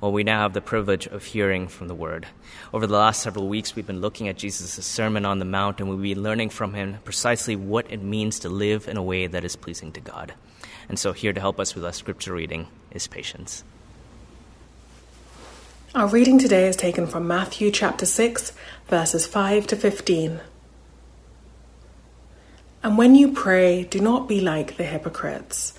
Well, we now have the privilege of hearing from the Word. Over the last several weeks, we've been looking at Jesus' Sermon on the Mount, and we've been learning from him precisely what it means to live in a way that is pleasing to God. And so, here to help us with our scripture reading is Patience. Our reading today is taken from Matthew chapter 6, verses 5 to 15. And when you pray, do not be like the hypocrites,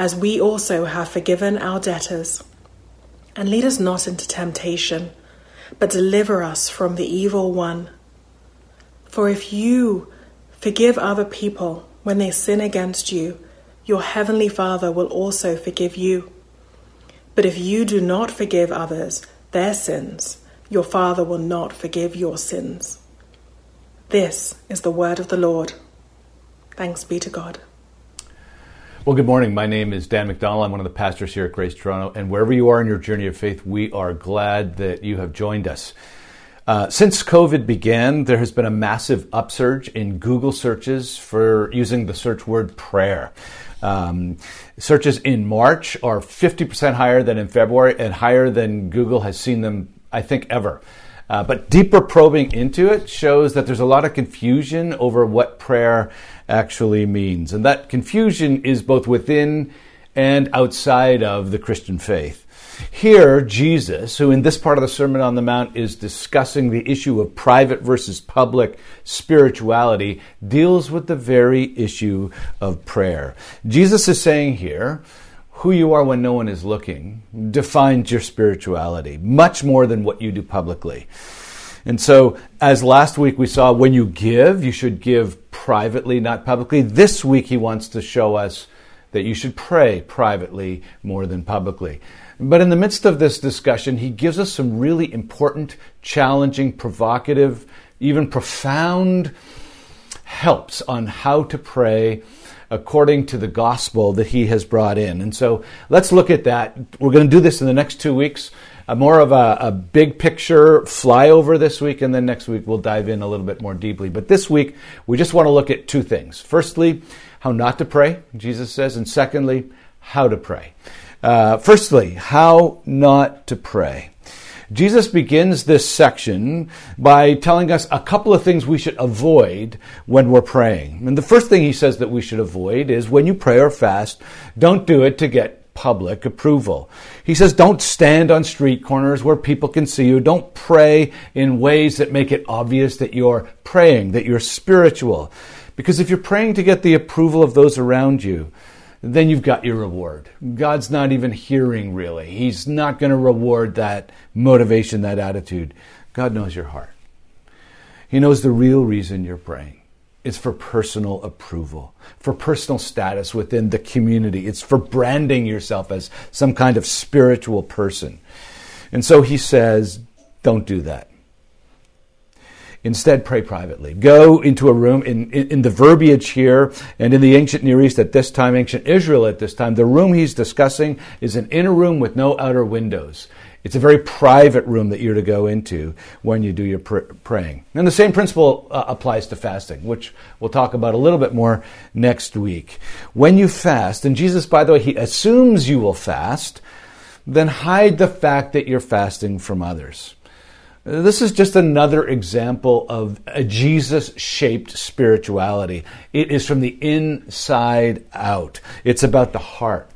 as we also have forgiven our debtors. And lead us not into temptation, but deliver us from the evil one. For if you forgive other people when they sin against you, your heavenly Father will also forgive you. But if you do not forgive others their sins, your Father will not forgive your sins. This is the word of the Lord. Thanks be to God. Well, good morning. My name is Dan MacDonald. I'm one of the pastors here at Grace Toronto. And wherever you are in your journey of faith, we are glad that you have joined us. Uh, since COVID began, there has been a massive upsurge in Google searches for using the search word prayer. Um, searches in March are 50% higher than in February and higher than Google has seen them, I think, ever. Uh, but deeper probing into it shows that there's a lot of confusion over what prayer actually means. And that confusion is both within and outside of the Christian faith. Here, Jesus, who in this part of the Sermon on the Mount is discussing the issue of private versus public spirituality, deals with the very issue of prayer. Jesus is saying here, who you are when no one is looking defines your spirituality much more than what you do publicly. And so, as last week we saw, when you give, you should give privately, not publicly. This week he wants to show us that you should pray privately more than publicly. But in the midst of this discussion, he gives us some really important, challenging, provocative, even profound helps on how to pray according to the gospel that he has brought in. And so let's look at that. We're going to do this in the next two weeks. Uh, more of a, a, big picture flyover this week, and then next week we'll dive in a little bit more deeply. But this week, we just want to look at two things. Firstly, how not to pray, Jesus says, and secondly, how to pray. Uh, firstly, how not to pray. Jesus begins this section by telling us a couple of things we should avoid when we're praying. And the first thing he says that we should avoid is when you pray or fast, don't do it to get public approval. He says, don't stand on street corners where people can see you. Don't pray in ways that make it obvious that you're praying, that you're spiritual. Because if you're praying to get the approval of those around you, then you've got your reward. God's not even hearing really. He's not going to reward that motivation, that attitude. God knows your heart. He knows the real reason you're praying. It's for personal approval, for personal status within the community. It's for branding yourself as some kind of spiritual person. And so he says, don't do that. Instead, pray privately. Go into a room. In, in, in, the verbiage here and in the ancient Near East at this time, ancient Israel at this time, the room he's discussing is an inner room with no outer windows. It's a very private room that you're to go into when you do your pr- praying. And the same principle uh, applies to fasting, which we'll talk about a little bit more next week. When you fast, and Jesus, by the way, he assumes you will fast, then hide the fact that you're fasting from others. This is just another example of a Jesus shaped spirituality. It is from the inside out. It's about the heart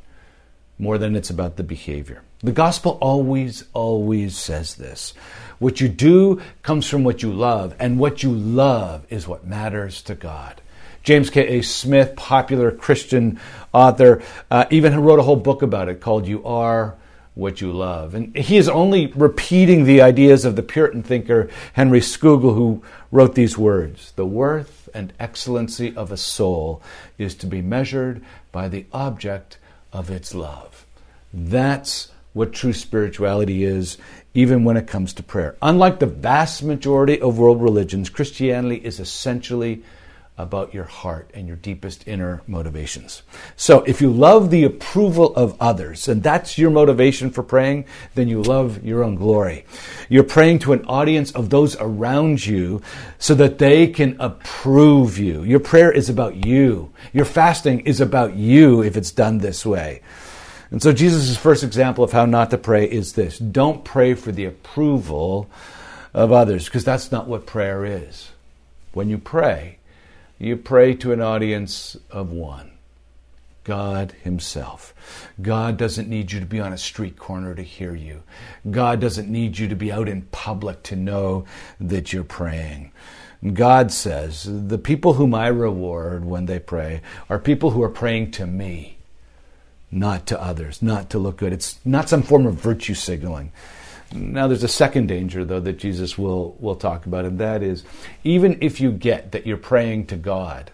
more than it's about the behavior. The gospel always, always says this. What you do comes from what you love, and what you love is what matters to God. James K.A. Smith, popular Christian author, uh, even wrote a whole book about it called You Are What You Love. And he is only repeating the ideas of the Puritan thinker Henry Scougal, who wrote these words The worth and excellency of a soul is to be measured by the object of its love. That's what true spirituality is, even when it comes to prayer. Unlike the vast majority of world religions, Christianity is essentially about your heart and your deepest inner motivations. So, if you love the approval of others, and that's your motivation for praying, then you love your own glory. You're praying to an audience of those around you so that they can approve you. Your prayer is about you. Your fasting is about you if it's done this way. And so, Jesus' first example of how not to pray is this don't pray for the approval of others, because that's not what prayer is. When you pray, you pray to an audience of one God Himself. God doesn't need you to be on a street corner to hear you. God doesn't need you to be out in public to know that you're praying. God says, The people whom I reward when they pray are people who are praying to me, not to others, not to look good. It's not some form of virtue signaling. Now, there's a second danger, though, that Jesus will, will talk about, and that is even if you get that you're praying to God,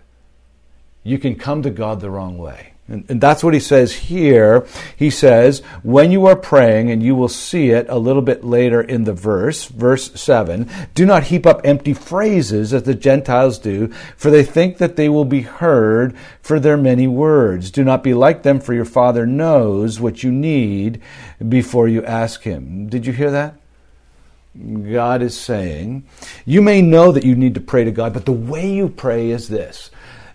you can come to God the wrong way. And, and, that's what he says here. He says, when you are praying, and you will see it a little bit later in the verse, verse 7, do not heap up empty phrases as the Gentiles do, for they think that they will be heard for their many words. Do not be like them, for your Father knows what you need before you ask him. Did you hear that? God is saying, you may know that you need to pray to God, but the way you pray is this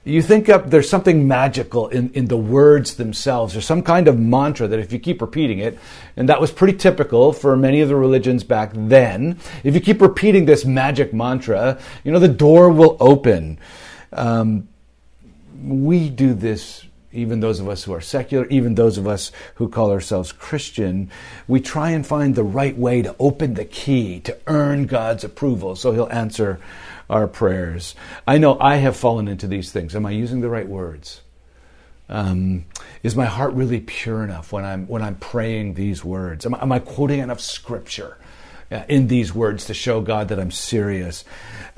you think up there's something magical in, in the words themselves. There's some kind of mantra that if you keep repeating it, and that was pretty typical for many of the religions back then, if you keep repeating this magic mantra, you know, the door will open. Um, we do this, even those of us who are secular, even those of us who call ourselves Christian, we try and find the right way to open the key to earn God's approval so He'll answer our prayers. I know I have fallen into these things. Am I using the right words? Um, is my heart really pure enough when I'm when I'm praying these words? Am, am I quoting enough scripture in these words to show God that I'm serious?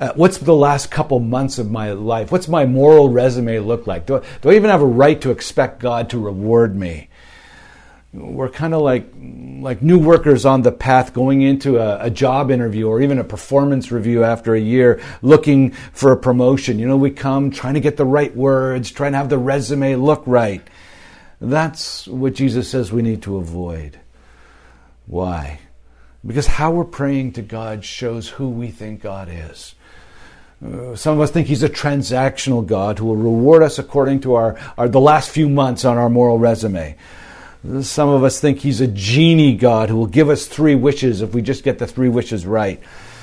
Uh, what's the last couple months of my life? What's my moral resume look like? Do I, do I even have a right to expect God to reward me? we're kind of like like new workers on the path going into a, a, job interview or even a performance review after a year looking for a promotion you know we come trying to get the right words trying to have the resume look right that's what jesus says we need to avoid why because how we're praying to god shows who we think god is uh, some of us think he's a transactional God who will reward us according to our, our the last few months on our moral resume. Some of us think he's a genie God who will give us three wishes if we just get the three wishes right.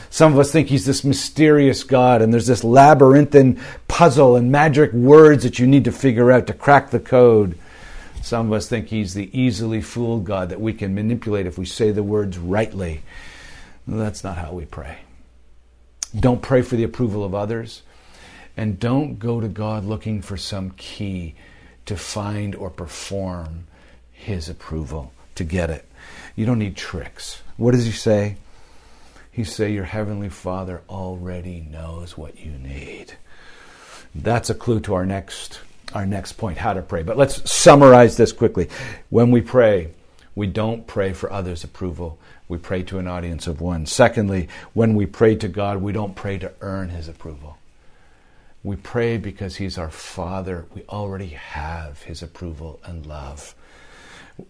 Some of us think he's this mysterious God and there's this labyrinthine puzzle and magic words that you need to figure out to crack the code. Some of us think he's the easily fooled God that we can manipulate if we say the words rightly. That's not how we pray. Don't pray for the approval of others. And don't go to God looking for some key to find or perform his approval to get it. You don't need tricks. What does he say? He say your heavenly Father already knows what you need. That's a clue to our next our next point, how to pray. But let's summarize this quickly. When we pray, we don't pray for others' approval. We pray to an audience of one. Secondly, when we pray to God, we don't pray to earn his approval. We pray because he's our Father. We already have his approval and love.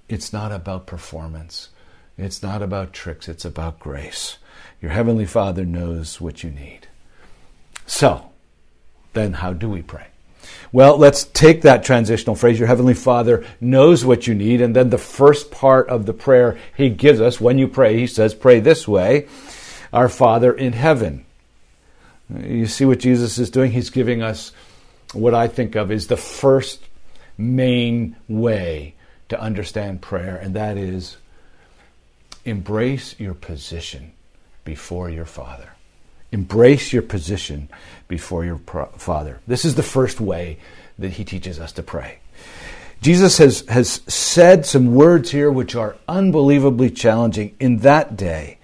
It's not about performance. It's not about tricks. It's about grace. Your Heavenly Father knows what you need. So, then how do we pray? Well, let's take that transitional phrase. Your Heavenly Father knows what you need. And then the first part of the prayer He gives us when you pray, He says, Pray this way Our Father in heaven. You see what Jesus is doing? He's giving us what I think of is the first main way to understand prayer, and that is embrace your position before your Father. Embrace your position before your pro- Father. This is the first way that he teaches us to pray. Jesus has, has said some words here which are unbelievably challenging. In that day,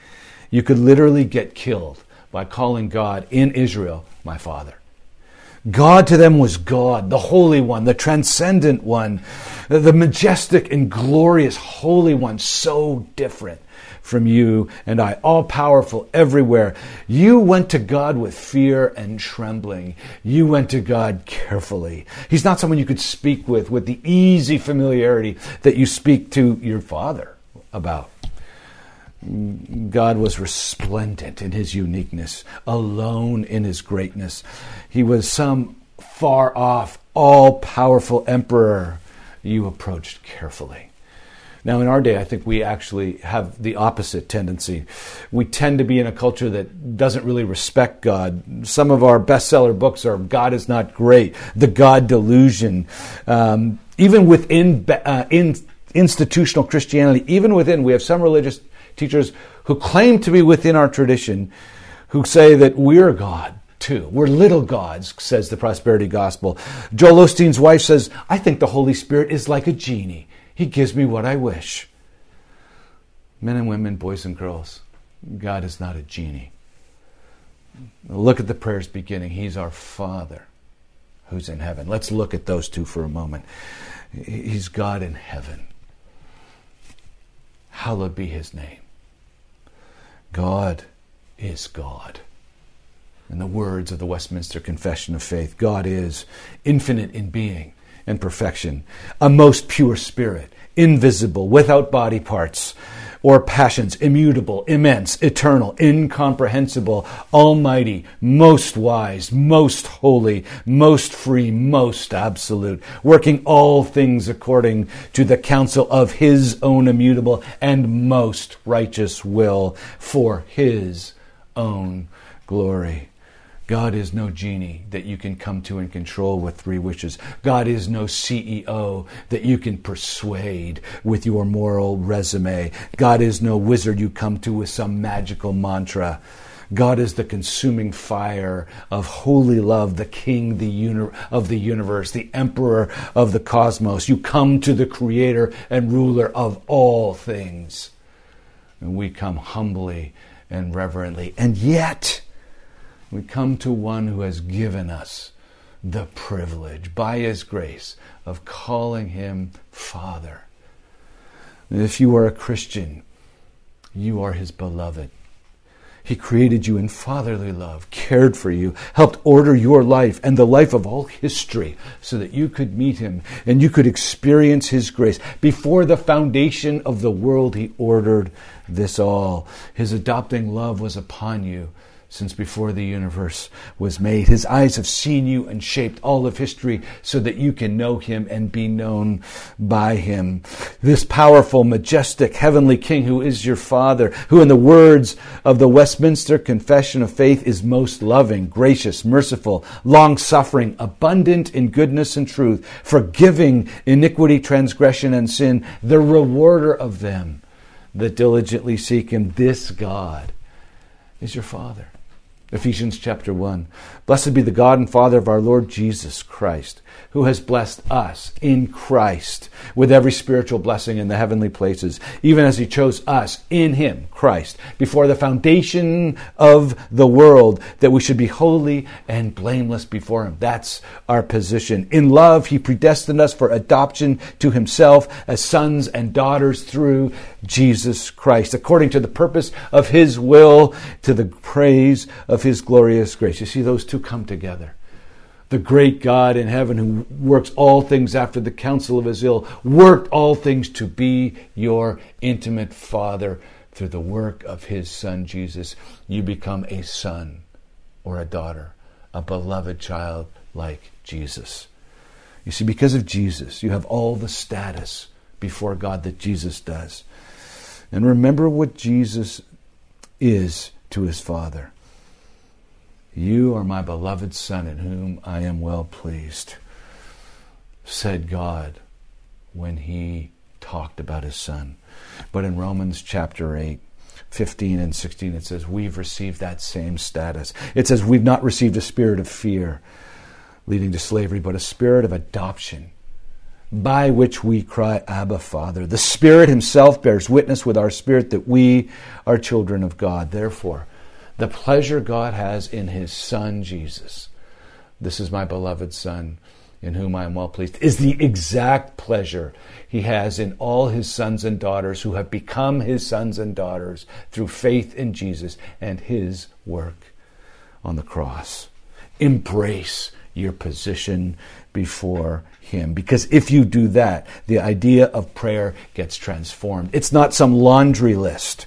you could literally get killed by calling God in Israel my Father. God to them was God, the Holy One, the transcendent One, the majestic and glorious Holy One, so different from you and I, all powerful everywhere. You went to God with fear and trembling. You went to God carefully. He's not someone you could speak with with the easy familiarity that you speak to your Father about. God was resplendent in his uniqueness, alone in his greatness. He was some far off, all powerful emperor you approached carefully. Now, in our day, I think we actually have the opposite tendency. We tend to be in a culture that doesn't really respect God. Some of our bestseller books are God is Not Great, The God Delusion. Um, even within uh, in institutional Christianity, even within, we have some religious teachers who claim to be within our tradition who say that we're God too. We're little gods, says the prosperity gospel. Joel Osteen's wife says, I think the Holy Spirit is like a genie. He gives me what I wish. Men and women, boys and girls, God is not a genie. Look at the prayers beginning. He's our Father who's in heaven. Let's look at those two for a moment. He's God in heaven. Hallowed be his name. God is God. In the words of the Westminster Confession of Faith, God is infinite in being and perfection, a most pure spirit, invisible, without body parts or passions, immutable, immense, eternal, incomprehensible, almighty, most wise, most holy, most free, most absolute, working all things according to the counsel of his own immutable and most righteous will for his own glory. God is no genie that you can come to and control with three wishes. God is no CEO that you can persuade with your moral resume. God is no wizard you come to with some magical mantra. God is the consuming fire of holy love, the king the uni- of the universe, the emperor of the cosmos. You come to the creator and ruler of all things. And we come humbly and reverently. And yet, we come to one who has given us the privilege, by his grace, of calling him Father. If you are a Christian, you are his beloved. He created you in fatherly love, cared for you, helped order your life and the life of all history so that you could meet him and you could experience his grace. Before the foundation of the world, he ordered this all. His adopting love was upon you since before the universe was made. His eyes have seen you and shaped all of history so that you can know him and be known by him. This powerful, majestic, heavenly King who is your Father, who in the words of the Westminster Confession of Faith is most loving, gracious, merciful, long suffering, abundant in goodness and truth, forgiving iniquity, transgression, and sin, the rewarder of them that diligently seek him. This God is your Father. Ephesians chapter 1. Blessed be the God and Father of our Lord Jesus Christ, who has blessed us in Christ with every spiritual blessing in the heavenly places, even as he chose us in him, Christ, before the foundation of the world, that we should be holy and blameless before him. That's our position. In love, he predestined us for adoption to himself as sons and daughters through Jesus Christ, according to the purpose of his will, to the praise of his glorious grace. You see, those two come together. The great God in heaven who works all things after the counsel of his will, worked all things to be your intimate Father through the work of his Son Jesus. You become a son or a daughter, a beloved child like Jesus. You see, because of Jesus, you have all the status before God that Jesus does. And remember what Jesus is to his Father. You are my beloved Son in whom I am well pleased, said God when he talked about his son. But in Romans chapter 8, 15 and 16, it says, We've received that same status. It says, We've not received a spirit of fear leading to slavery, but a spirit of adoption by which we cry, Abba, Father. The Spirit Himself bears witness with our spirit that we are children of God. Therefore, the pleasure God has in His Son, Jesus, this is my beloved Son, in whom I am well pleased, is the exact pleasure He has in all His sons and daughters who have become His sons and daughters through faith in Jesus and His work on the cross. Embrace your position before Him. Because if you do that, the idea of prayer gets transformed. It's not some laundry list.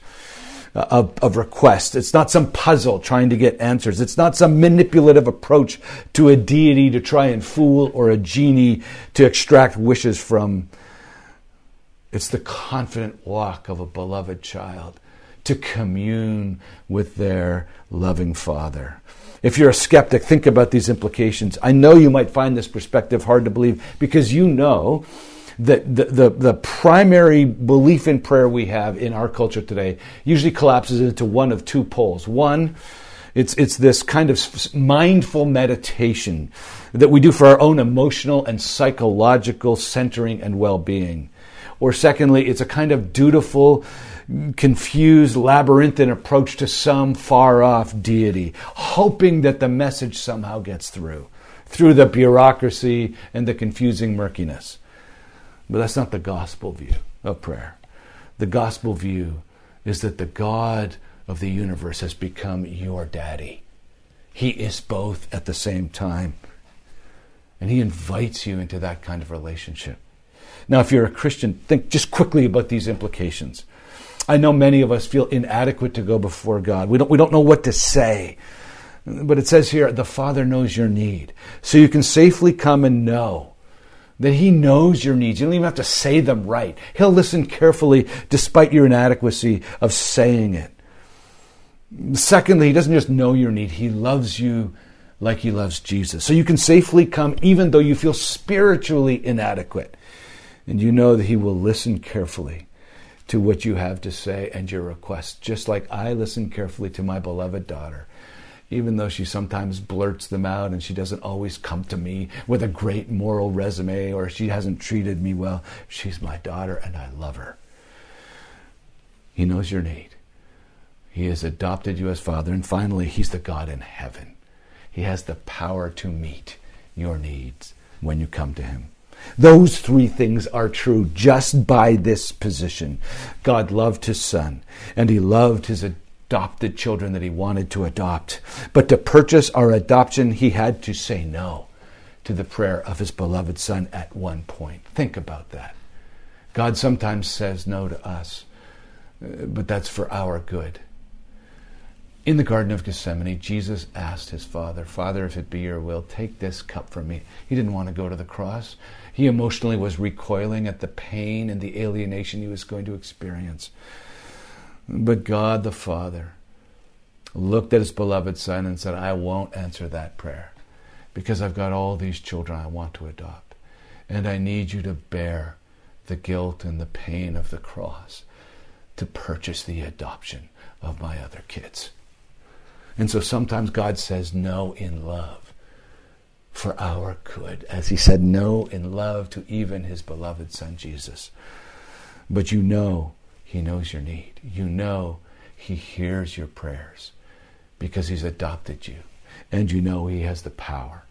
Uh, of, of requests. It's not some puzzle trying to get answers. It's not some manipulative approach to a deity to try and fool or a genie to extract wishes from. It's the confident walk of a beloved child to commune with their loving Father. If you're a skeptic, think about these implications. I know you might find this perspective hard to believe because you know that the, the, the, primary belief in prayer we have in our culture today usually collapses into one of two poles. One, it's, it's this kind of mindful meditation that we do for our own emotional and psychological centering and well being. Or secondly, it's a kind of dutiful, confused, labyrinthine approach to some far off deity, hoping that the message somehow gets through, through the bureaucracy and the confusing murkiness. But that's not the gospel view of prayer. The gospel view is that the God of the universe has become your daddy. He is both at the same time. And he invites you into that kind of relationship. Now, if you're a Christian, think just quickly about these implications. I know many of us feel inadequate to go before God. We don't, we don't know what to say. But it says here, the Father knows your need. So you can safely come and know that He knows your needs. You don't even have to say them right. He'll listen carefully despite your inadequacy of saying it. Secondly, He doesn't just know your need, He loves you like He loves Jesus. So you can safely come even though you feel spiritually inadequate. And you know that He will listen carefully to what you have to say and your requests, just like I listen carefully to my beloved daughter, even though she sometimes blurts them out and she doesn't always come to me with a great moral resume or she hasn't treated me well. She's my daughter and I love her. He knows your need. He has adopted you as Father. And finally, He's the God in heaven. He has the power to meet your needs when you come to Him. Those three things are true just by this position. God loved his son, and he loved his adopted children that he wanted to adopt. But to purchase our adoption, he had to say no to the prayer of his beloved son at one point. Think about that. God sometimes says no to us, uh, but that's for our good. In the Garden of Gethsemane, Jesus asked his Father, Father, if it be your will, take this cup from me. He didn't want to go to the cross. He emotionally was recoiling at the pain and the alienation he was going to experience. But God the Father looked at his beloved Son and said, I won't answer that prayer because I've got all these children I want to adopt. And I need you to bear the guilt and the pain of the cross to purchase the adoption of my other kids. And so sometimes God says no in love for our good, as he said no in love to even his beloved Son Jesus. But you know he knows your need. You know he hears your prayers because he's adopted you. And you know he has the power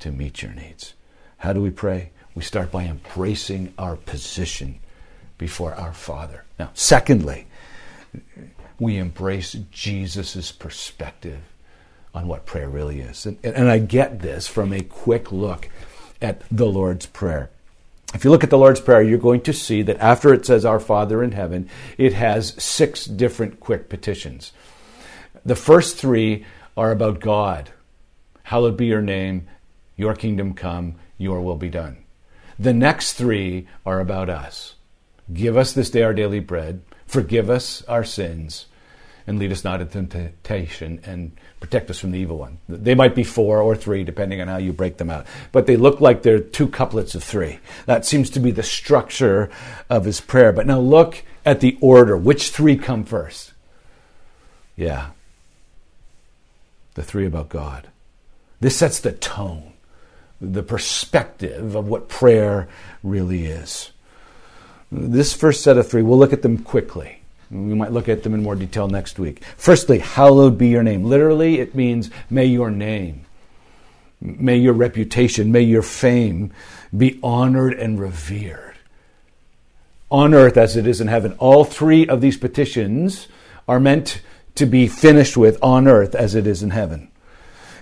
to meet your needs. How do we pray? We start by embracing our position before our Father. Now, secondly, we embrace Jesus' perspective on what prayer really is. And, and I get this from a quick look at the Lord's Prayer. If you look at the Lord's Prayer, you're going to see that after it says, Our Father in heaven, it has six different quick petitions. The first three are about God. Hallowed be your name, your kingdom come, your will be done. The next three are about us. Give us this day our daily bread, forgive us our sins, and lead us not into temptation and protect us from the evil one. They might be four or three, depending on how you break them out. But they look like they're two couplets of three. That seems to be the structure of his prayer. But now look at the order. Which three come first? Yeah. The three about God. This sets the tone, the perspective of what prayer really is. This first set of three, we'll look at them quickly. We might look at them in more detail next week. Firstly, hallowed be your name. Literally, it means may your name, may your reputation, may your fame be honored and revered. On earth as it is in heaven. All three of these petitions are meant to be finished with on earth as it is in heaven.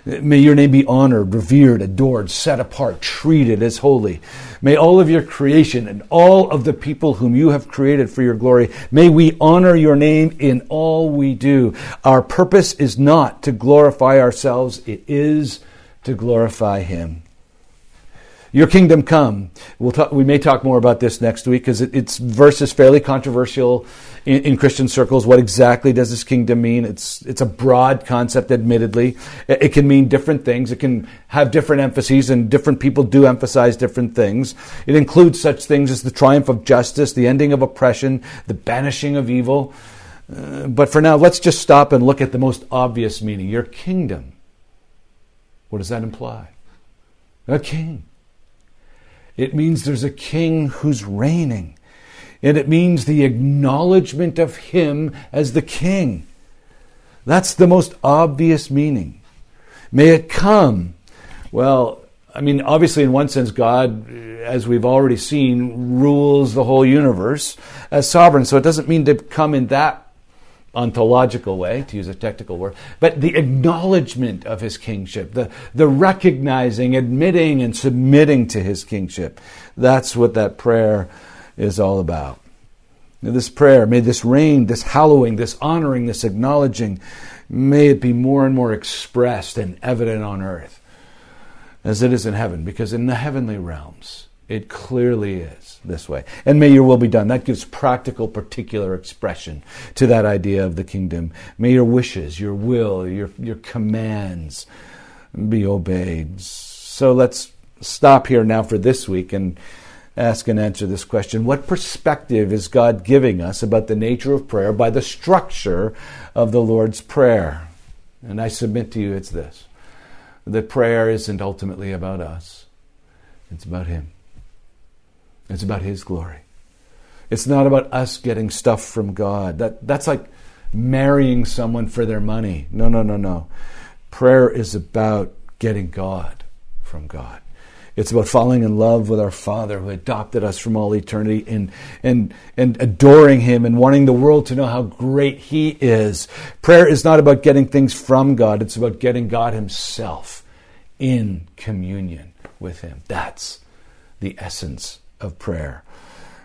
May your name be honored, revered, adored, set apart, treated as holy. May all of your creation and all of the people whom you have created for your glory, may we honor your name in all we do. Our purpose is not to glorify ourselves, it is to glorify Him. Your kingdom come. We'll talk, we may talk more about this next week because it, it's verse is fairly controversial in, in, Christian circles. What exactly does this kingdom mean? It's it's a broad concept, admittedly. It, it can mean different things. It can have different emphases, and different people do emphasize different things. It includes such things as the triumph of justice, the ending of oppression, the banishing of evil. Uh, but for now, let's just stop and look at the most obvious meaning. Your kingdom. What does that imply? A king. It means there's a king who's reigning. And it means the acknowledgement of him as the king. That's the most obvious meaning. May it come. Well, I mean, obviously, in one sense, God, as we've already seen, rules the whole universe as sovereign. So it doesn't mean to come in that ontological way, to use a technical word, but the acknowledgement of his kingship, the, the recognizing, admitting, and submitting to his kingship. That's what that prayer is all about. Now, this prayer, may this reign, this hallowing, this honoring, this acknowledging, may it be more and more expressed and evident on earth as it is in heaven, because in the heavenly realms, it clearly is this way. And may your will be done. That gives practical, particular expression to that idea of the kingdom. May your wishes, your will, your, your commands be obeyed. So let's stop here now for this week and ask and answer this question. What perspective is God giving us about the nature of prayer by the structure of the Lord's Prayer? And I submit to you it's this that prayer isn't ultimately about us, it's about Him. It's about His glory. It's not about us getting stuff from God. That, that's like marrying someone for their money. No, no, no, no. Prayer is about getting God from God. It's about falling in love with our Father who adopted us from all eternity and, and, and adoring Him and wanting the world to know how great He is. Prayer is not about getting things from God, it's about getting God Himself in communion with Him. That's the essence of prayer.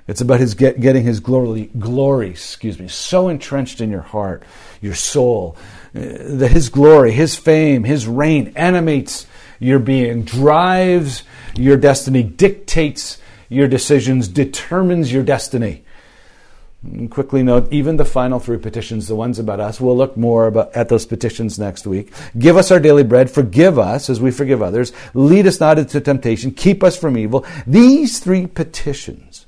It's about his get, getting his glory, glory, excuse me, so entrenched in your heart, your soul, uh, that his glory, his fame, his reign animates your being, drives your destiny, dictates your decisions, determines your destiny. Quickly note, even the final three petitions, the ones about us, we'll look more about, at those petitions next week. Give us our daily bread, forgive us as we forgive others, lead us not into temptation, keep us from evil. These three petitions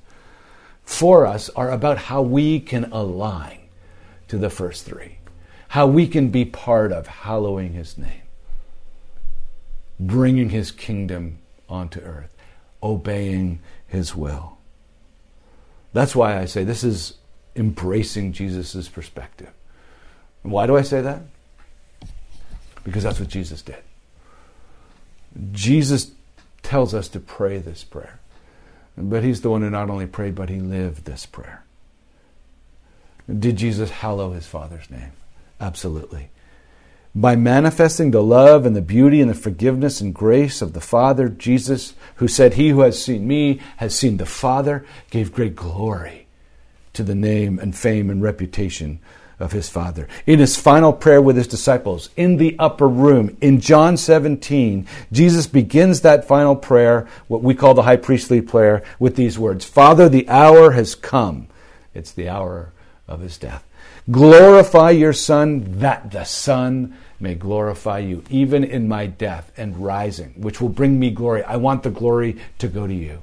for us are about how we can align to the first three, how we can be part of hallowing his name, bringing his kingdom onto earth, obeying his will. That's why I say this is embracing Jesus' perspective. Why do I say that? Because that's what Jesus did. Jesus tells us to pray this prayer. But he's the one who not only prayed, but he lived this prayer. Did Jesus hallow his Father's name? Absolutely. By manifesting the love and the beauty and the forgiveness and grace of the Father, Jesus, who said, He who has seen me has seen the Father, gave great glory to the name and fame and reputation of his Father. In his final prayer with his disciples in the upper room, in John 17, Jesus begins that final prayer, what we call the high priestly prayer, with these words Father, the hour has come. It's the hour of his death. Glorify your Son, that the Son may glorify you, even in my death and rising, which will bring me glory. I want the glory to go to you.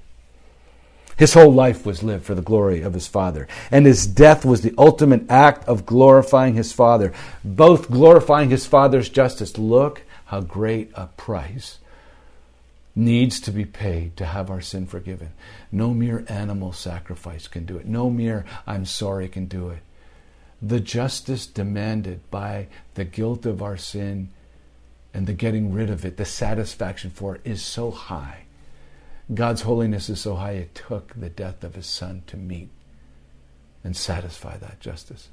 His whole life was lived for the glory of his Father, and his death was the ultimate act of glorifying his Father, both glorifying his Father's justice. Look how great a price needs to be paid to have our sin forgiven. No mere animal sacrifice can do it. No mere I'm sorry can do it. The justice demanded by the guilt of our sin and the getting rid of it, the satisfaction for it, is so high God's holiness is so high, it took the death of his son to meet and satisfy that justice.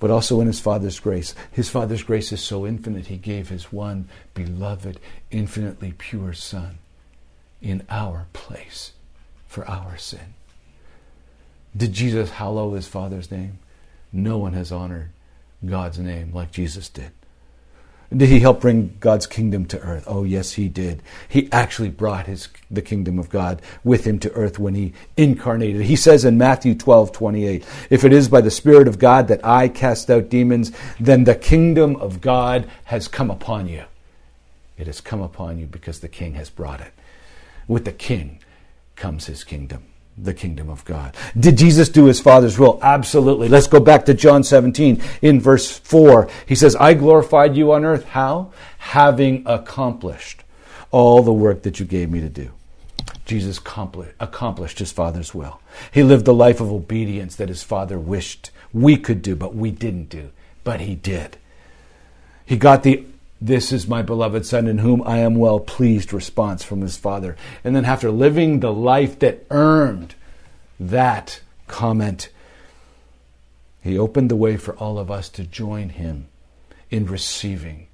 But also in his Father's grace. His Father's grace is so infinite, he gave his one beloved, infinitely pure Son in our place for our sin. Did Jesus hallow his Father's name? No one has honored God's name like Jesus did. Did he help bring God's kingdom to earth? Oh, yes, he did. He actually brought his, the kingdom of God with him to earth when he incarnated. He says in Matthew 12, 28, If it is by the Spirit of God that I cast out demons, then the kingdom of God has come upon you. It has come upon you because the king has brought it. With the king comes his kingdom the kingdom of God. Did Jesus do his Father's will? Absolutely. Let's go back to John 17 in verse 4. He says, I glorified you on earth. How? Having accomplished all the work that you gave me to do. Jesus accomplished his Father's will. He lived the life of obedience that his Father wished we could do, but we didn't do. But he did. He got the this is my beloved Son in whom I am well pleased response from his Father. And then, after living the life that earned that comment, he opened the way for all of us to join him in receiving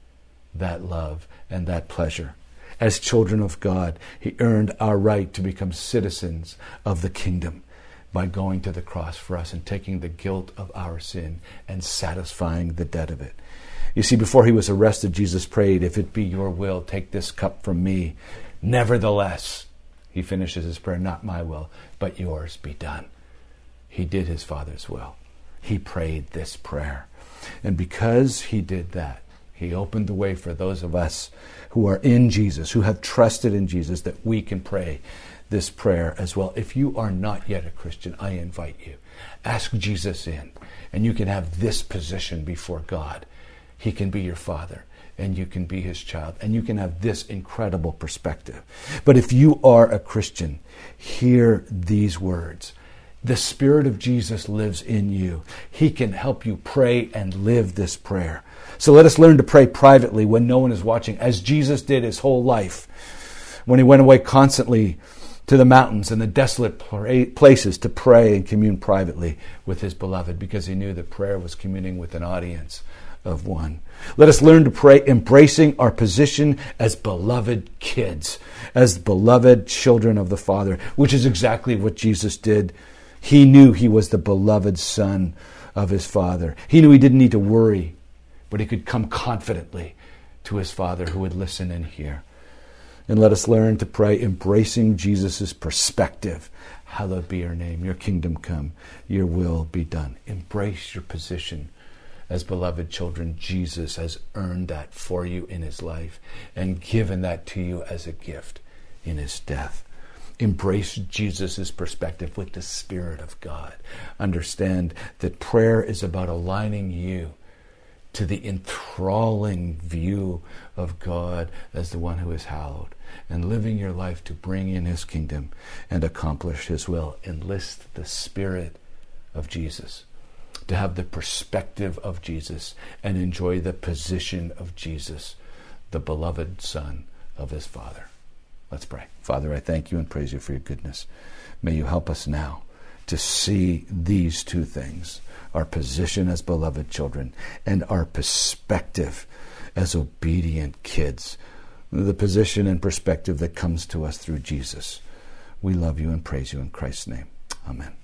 that love and that pleasure. As children of God, he earned our right to become citizens of the kingdom by going to the cross for us and taking the guilt of our sin and satisfying the debt of it. You see, before he was arrested, Jesus prayed, If it be your will, take this cup from me. Nevertheless, he finishes his prayer, Not my will, but yours be done. He did his Father's will. He prayed this prayer. And because he did that, he opened the way for those of us who are in Jesus, who have trusted in Jesus, that we can pray this prayer as well. If you are not yet a Christian, I invite you. Ask Jesus in, and you can have this position before God he can be your father and you can be his child and you can have this incredible perspective. But if you are a Christian, hear these words. The Spirit of Jesus lives in you. He can help you pray and live this prayer. So let us learn to pray privately when no one is watching, as Jesus did his whole life. When he went away constantly to the mountains and the desolate places to pray and commune privately with his beloved because he knew that prayer was communing with an audience of one. Let us learn to pray, embracing our position as beloved kids, as beloved children of the Father, which is exactly what Jesus did. He knew he was the beloved Son of his Father. He knew he didn't need to worry, but he could come confidently to his Father who would listen and hear. And let us learn to pray, embracing Jesus' perspective. Hallowed be your name, your kingdom come, your will be done. Embrace your position as beloved children, Jesus has earned that for you in his life and given that to you as a gift in his death. Embrace Jesus' perspective with the Spirit of God. Understand that prayer is about aligning you to the enthralling view of God as the one who is hallowed and living your life to bring in his kingdom and accomplish his will. Enlist the Spirit of Jesus to have the perspective of Jesus and enjoy the position of Jesus, the beloved Son of his Father. Let's pray. Father, I thank you and praise you for your goodness. May you help us now to see these two things our position as beloved children and our perspective as obedient kids. The position and perspective that comes to us through Jesus. We love you and praise you in Christ's name. Amen.